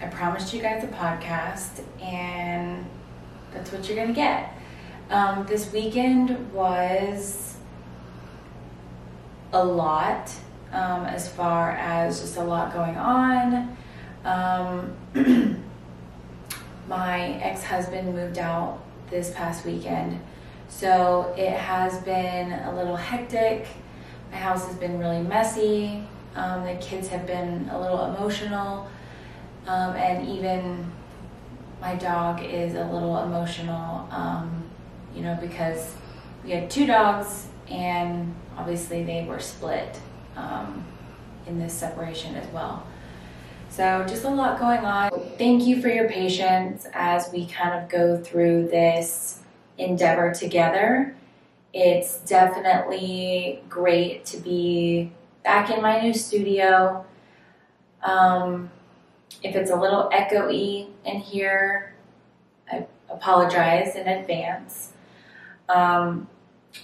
I promised you guys a podcast, and that's what you're gonna get. Um, this weekend was a lot um, as far as just a lot going on. Um, my ex husband moved out this past weekend, so it has been a little hectic. My house has been really messy. Um, the kids have been a little emotional, um, and even my dog is a little emotional, um, you know, because we had two dogs and obviously they were split um, in this separation as well. So, just a lot going on. Thank you for your patience as we kind of go through this endeavor together. It's definitely great to be back in my new studio. Um, if it's a little echoey in here, I apologize in advance. Um,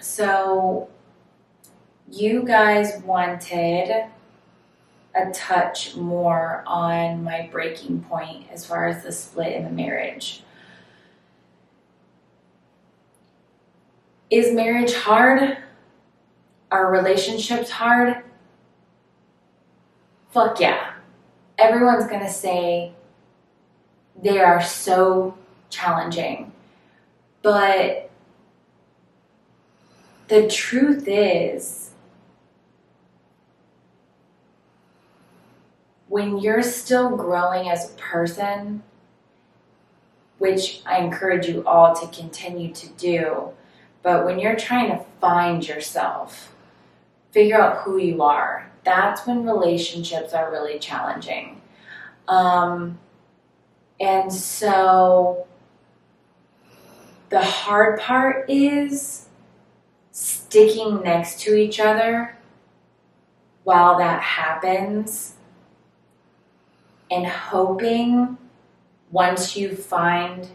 so, you guys wanted a touch more on my breaking point as far as the split in the marriage. Is marriage hard? Are relationships hard? Fuck yeah. Everyone's gonna say they are so challenging. But the truth is, when you're still growing as a person, which I encourage you all to continue to do, but when you're trying to find yourself, figure out who you are, that's when relationships are really challenging. Um, and so the hard part is sticking next to each other while that happens and hoping once you find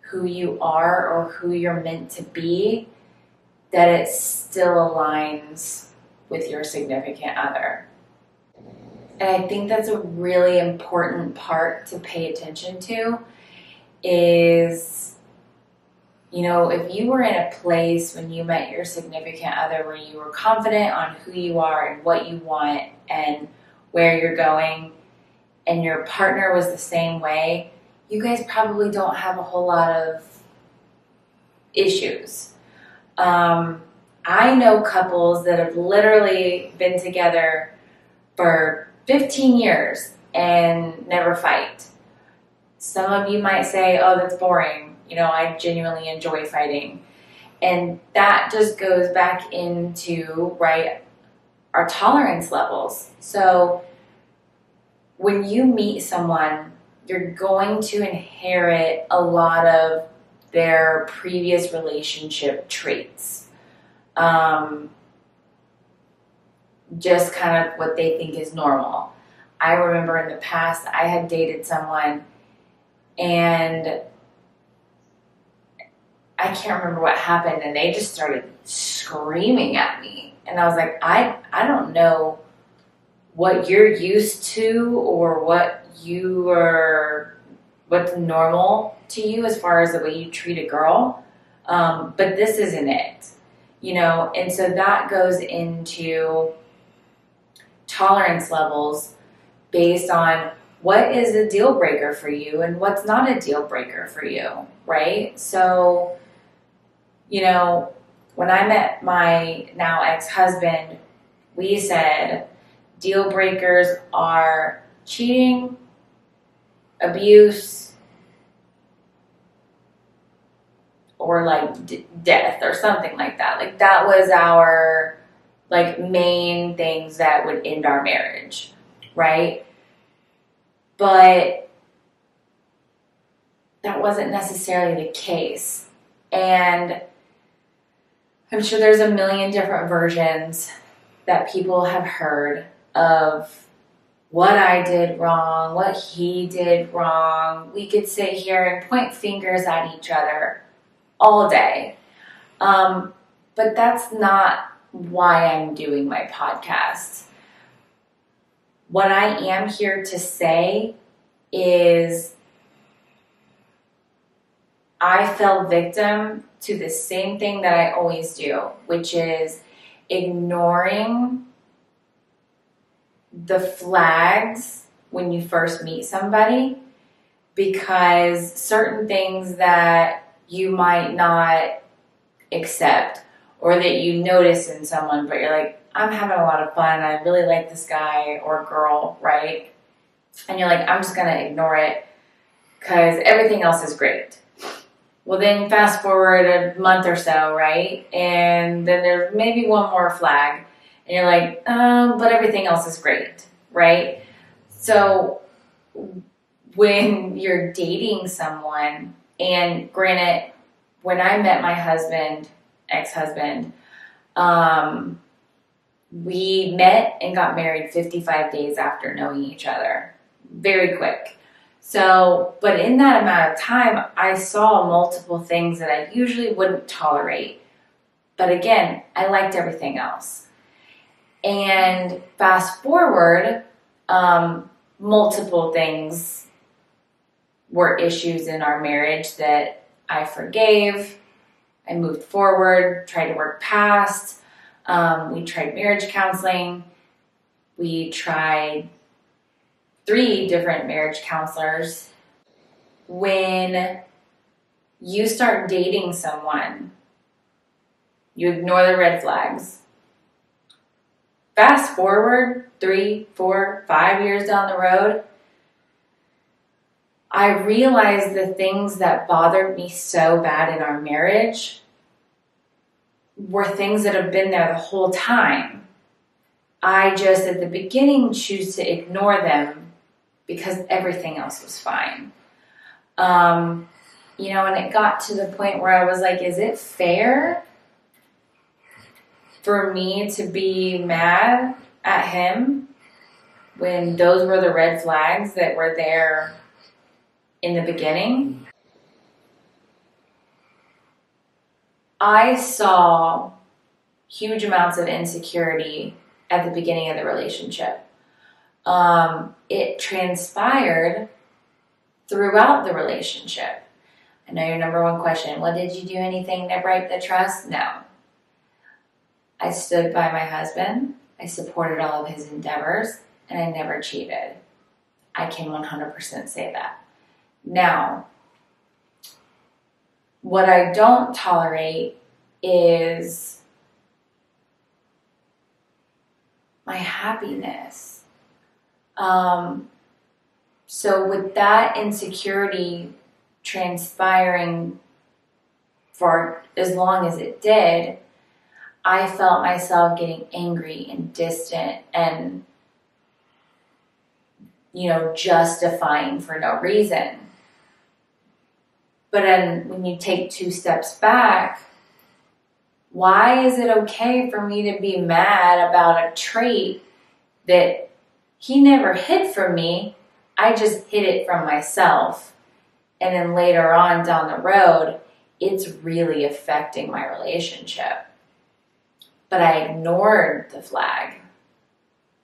who you are or who you're meant to be that it still aligns with your significant other. And I think that's a really important part to pay attention to is you know, if you were in a place when you met your significant other where you were confident on who you are and what you want and where you're going, and your partner was the same way, you guys probably don't have a whole lot of issues. Um, I know couples that have literally been together for 15 years and never fight. Some of you might say, oh, that's boring you know, I genuinely enjoy fighting. And that just goes back into, right, our tolerance levels. So when you meet someone, you're going to inherit a lot of their previous relationship traits. Um, just kind of what they think is normal. I remember in the past, I had dated someone and I can't remember what happened, and they just started screaming at me. And I was like, I, I don't know what you're used to or what you are, what's normal to you as far as the way you treat a girl. Um, but this isn't it, you know? And so that goes into tolerance levels based on what is a deal breaker for you and what's not a deal breaker for you, right? So, you know, when I met my now ex husband, we said deal breakers are cheating, abuse, like d- death or something like that. Like that was our like main things that would end our marriage, right? But that wasn't necessarily the case. And I'm sure there's a million different versions that people have heard of what I did wrong, what he did wrong. We could sit here and point fingers at each other all day. Um, but that's not why I'm doing my podcast. What I am here to say is I fell victim to the same thing that I always do, which is ignoring the flags when you first meet somebody because certain things that you might not accept or that you notice in someone, but you're like, I'm having a lot of fun. I really like this guy or girl, right? And you're like, I'm just going to ignore it because everything else is great. Well, then fast forward a month or so, right? And then there's maybe one more flag. And you're like, um, but everything else is great, right? So when you're dating someone, and granted, when I met my husband, ex husband, um, we met and got married 55 days after knowing each other. Very quick. So, but in that amount of time, I saw multiple things that I usually wouldn't tolerate. But again, I liked everything else. And fast forward, um, multiple things were issues in our marriage that I forgave. I moved forward, tried to work past. Um, we tried marriage counseling. We tried three different marriage counselors. When you start dating someone, you ignore the red flags. Fast forward three, four, five years down the road, I realized the things that bothered me so bad in our marriage were things that have been there the whole time. I just at the beginning choose to ignore them because everything else was fine. Um, you know, and it got to the point where I was like, is it fair for me to be mad at him when those were the red flags that were there in the beginning? I saw huge amounts of insecurity at the beginning of the relationship um, it transpired throughout the relationship. I know your number one question. Well, did you do anything to break the trust? No. I stood by my husband. I supported all of his endeavors, and I never cheated. I can 100% say that. Now, what I don't tolerate is my happiness um, so, with that insecurity transpiring for as long as it did, I felt myself getting angry and distant and, you know, justifying for no reason. But then when you take two steps back, why is it okay for me to be mad about a trait that he never hid from me. I just hid it from myself. And then later on down the road, it's really affecting my relationship. But I ignored the flag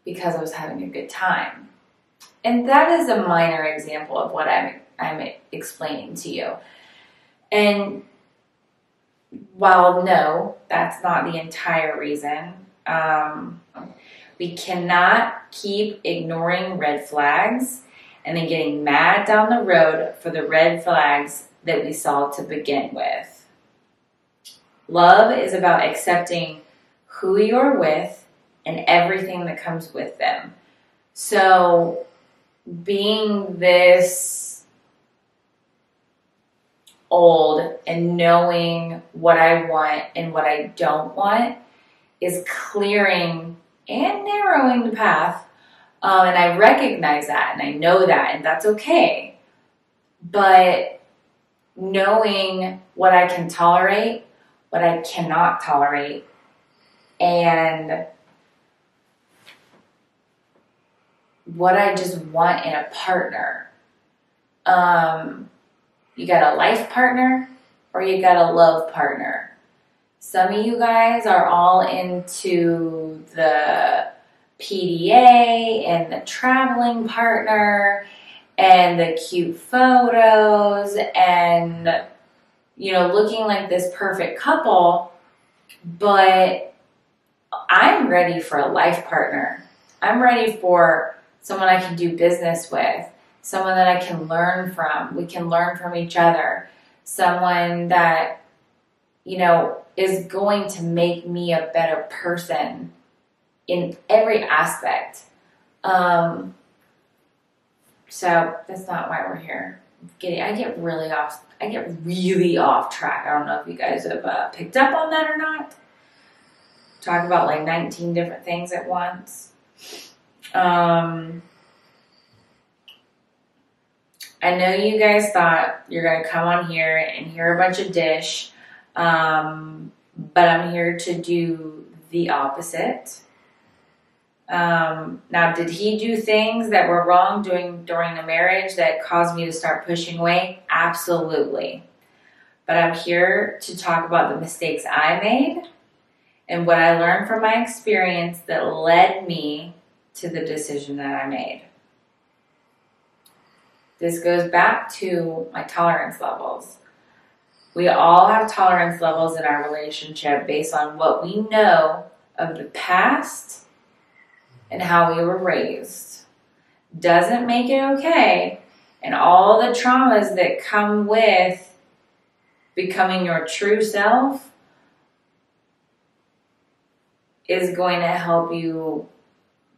because I was having a good time. And that is a minor example of what I'm, I'm explaining to you. And while no, that's not the entire reason, um, we cannot keep ignoring red flags and then getting mad down the road for the red flags that we saw to begin with. Love is about accepting who you're with and everything that comes with them. So, being this old and knowing what I want and what I don't want is clearing and narrowing the path. Um, and I recognize that and I know that, and that's okay. But knowing what I can tolerate, what I cannot tolerate, and what I just want in a partner. Um, you got a life partner or you got a love partner. Some of you guys are all into the PDA and the traveling partner and the cute photos and you know looking like this perfect couple but i'm ready for a life partner i'm ready for someone i can do business with someone that i can learn from we can learn from each other someone that you know is going to make me a better person in every aspect um, so that's not why we're here. Getting, I get really off. I get really off track. I don't know if you guys have uh, picked up on that or not. Talk about like 19 different things at once. Um, I know you guys thought you're gonna come on here and hear a bunch of dish, um, but I'm here to do the opposite. Um, now, did he do things that were wrong doing during the marriage that caused me to start pushing away? Absolutely. But I'm here to talk about the mistakes I made and what I learned from my experience that led me to the decision that I made. This goes back to my tolerance levels. We all have tolerance levels in our relationship based on what we know of the past and how we were raised doesn't make it okay. And all the traumas that come with becoming your true self is going to help you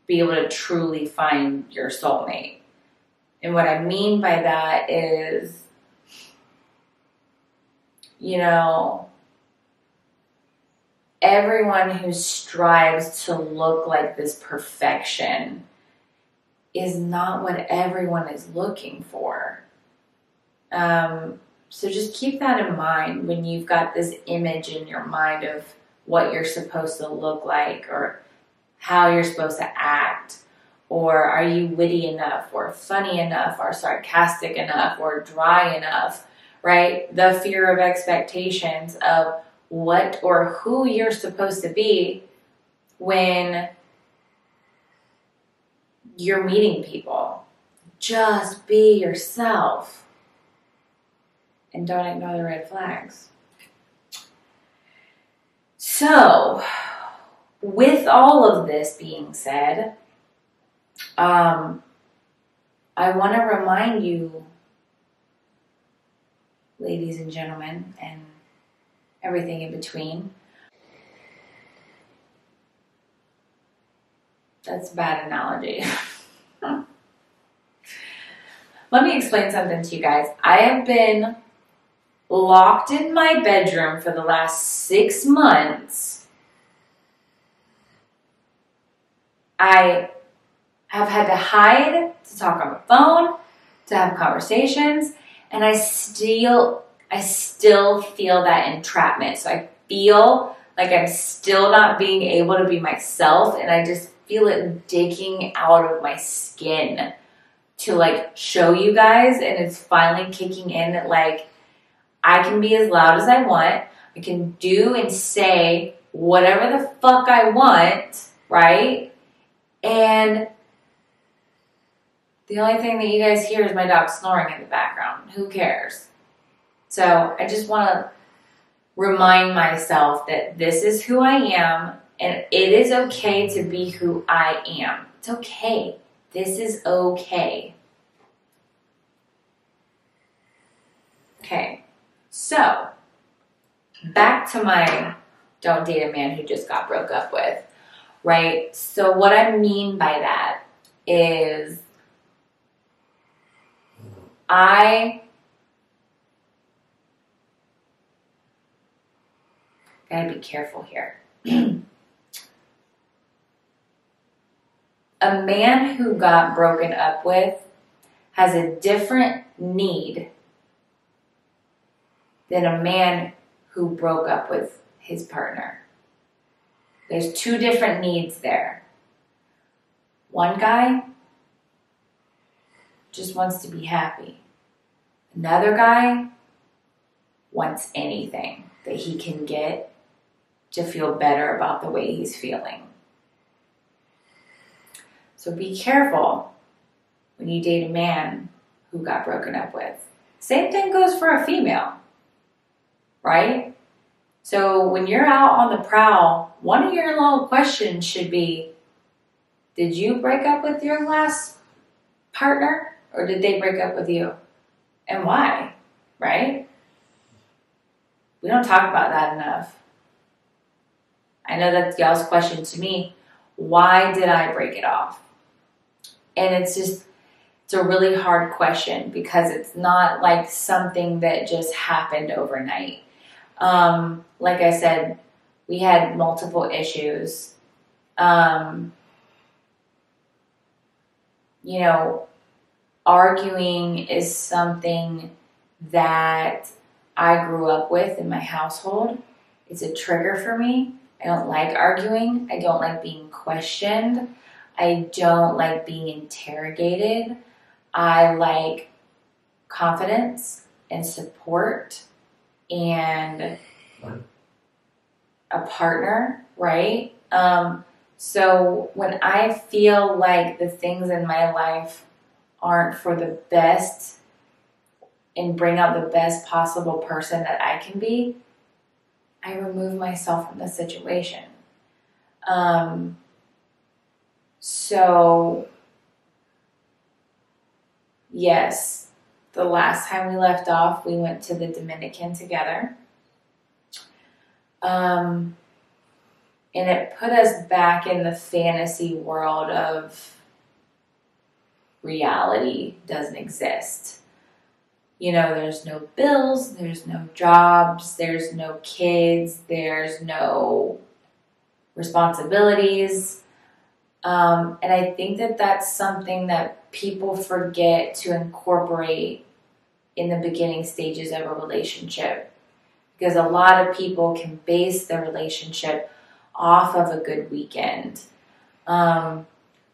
be able to truly find your soulmate. And what I mean by that is, you know, everyone who strives to look like this perfection is not what everyone is looking for. Um, so just keep that in mind when you've got this image in your mind of what you're supposed to look like or how you're supposed to act. Or are you witty enough or funny enough or sarcastic enough or dry enough, right? The fear of expectations of what or who you're supposed to be when you're meeting people. Just be yourself and don't ignore the red flags. So, with all of this being said, um, I want to remind you, ladies and gentlemen, and everything in between. That's a bad analogy. Let me explain something to you guys. I have been locked in my bedroom for the last six months. I have had to hide to talk on the phone, to have conversations, and I still I still feel that entrapment. So I feel like I'm still not being able to be myself and I just feel it digging out of my skin to like show you guys and it's finally kicking in that like I can be as loud as I want. I can do and say whatever the fuck I want, right? And the only thing that you guys hear is my dog snoring in the background. Who cares? So I just want to remind myself that this is who I am and it is okay to be who I am. It's okay. This is okay. Okay, so back to my don't date a man who just got broke up with, right? So, what I mean by that is I Gotta be careful here. a man who got broken up with has a different need than a man who broke up with his partner. There's two different needs there. One guy just wants to be happy. Another guy wants anything that he can get to feel better about the way he's feeling. So be careful when you date a man who got broken up with. Same thing goes for a female, right? So when you're out on the prowl, one of your little questions should be Did you break up with your last partner or did they break up with you? And why? Right? We don't talk about that enough. I know that's y'all's question to me. Why did I break it off? And it's just, it's a really hard question because it's not like something that just happened overnight. Um, like I said, we had multiple issues. Um, you know, arguing is something that I grew up with in my household. It's a trigger for me. I don't like arguing. I don't like being questioned. I don't like being interrogated. I like confidence and support and a partner, right? Um, so when I feel like the things in my life aren't for the best and bring out the best possible person that I can be, I remove myself from the situation. Um, so, yes, the last time we left off, we went to the Dominican together. Um, and it put us back in the fantasy world of reality doesn't exist. You know, there's no bills, there's no jobs, there's no kids, there's no responsibilities. Um, and I think that that's something that people forget to incorporate in the beginning stages of a relationship. Because a lot of people can base their relationship off of a good weekend, um,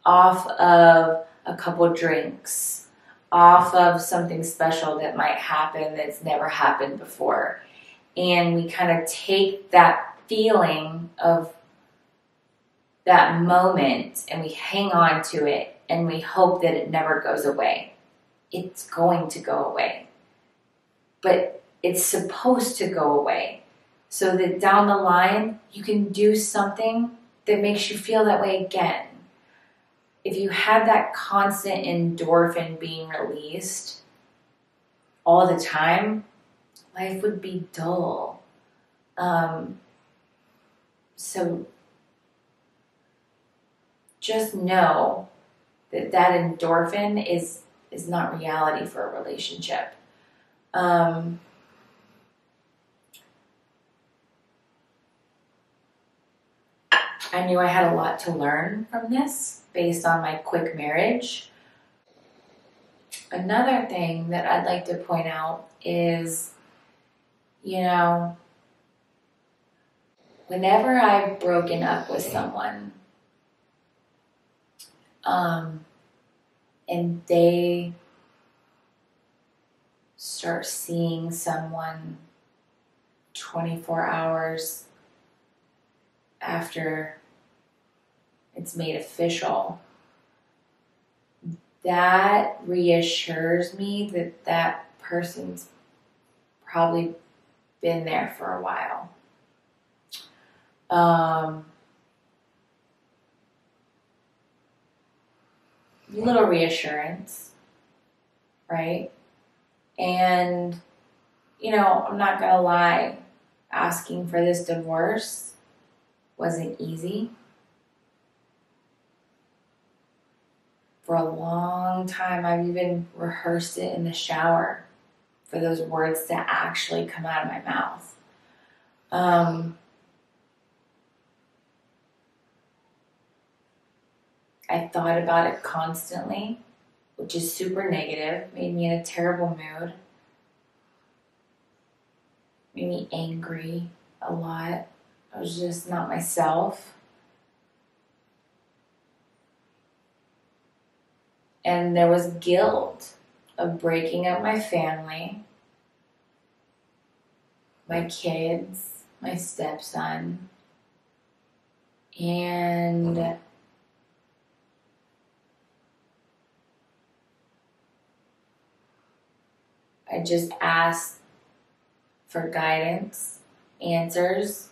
off of a couple drinks, off of something special that might happen that's never happened before. And we kind of take that feeling of that moment and we hang on to it and we hope that it never goes away. It's going to go away. But it's supposed to go away so that down the line you can do something that makes you feel that way again. If you had that constant endorphin being released all the time, life would be dull. Um, so just know that that endorphin is is not reality for a relationship. Um, I knew I had a lot to learn from this based on my quick marriage. Another thing that I'd like to point out is, you know, whenever I've broken up with someone, um, and they start seeing someone 24 hours after it's made official, that reassures me that that person's probably been there for a while. Um, little reassurance, right? And, you know, I'm not gonna lie, asking for this divorce wasn't easy. For a long time, I've even rehearsed it in the shower for those words to actually come out of my mouth. Um, I thought about it constantly, which is super negative, made me in a terrible mood, made me angry a lot. I was just not myself. And there was guilt of breaking up my family, my kids, my stepson, and I just asked for guidance, answers.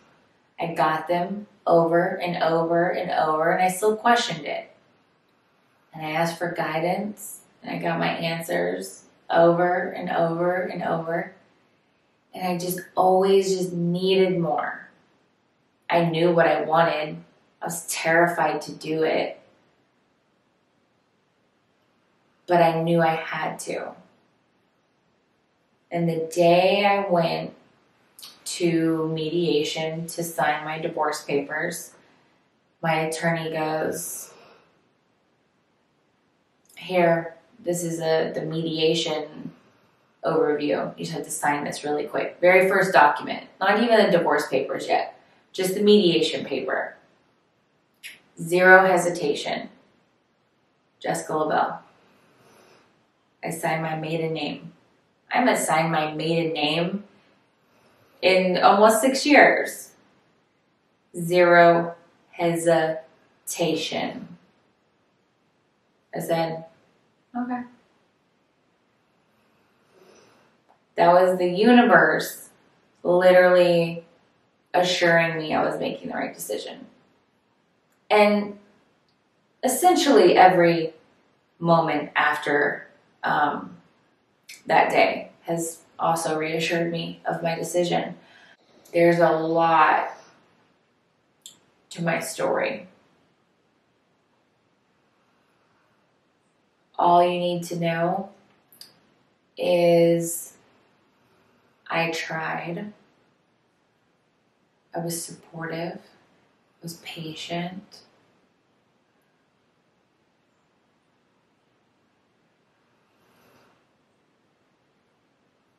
I got them over and over and over, and I still questioned it. And I asked for guidance, and I got my answers over and over and over. And I just always just needed more. I knew what I wanted. I was terrified to do it. But I knew I had to. And the day I went to mediation to sign my divorce papers, my attorney goes, Here, this is a the mediation overview. You just have to sign this really quick. Very first document. Not even the divorce papers yet. Just the mediation paper. Zero hesitation. Jessica LaVelle. I signed my maiden name. I haven't signed my maiden name in almost six years. Zero hesitation. I said, okay. That was the universe literally assuring me I was making the right decision. And essentially every moment after um, that day has also reassured me of my decision. There's a lot to my story. All you need to know is I tried. I was supportive. I was patient.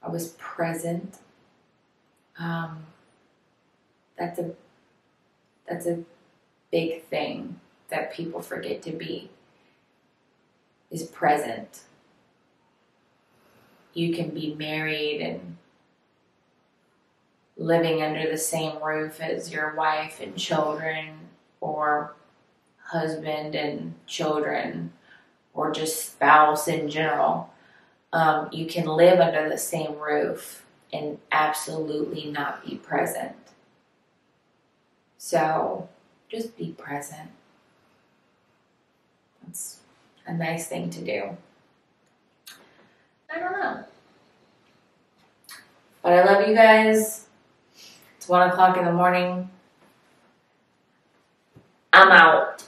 I was present. Um, that's a that's a big thing that people forget to be is present. You can be married and living under the same roof as your wife and children or husband and children or just spouse in general um, you can live under the same roof and absolutely not be present. So just be present. A nice thing to do. I don't know. But I love you guys. It's one o'clock in the morning. I'm out.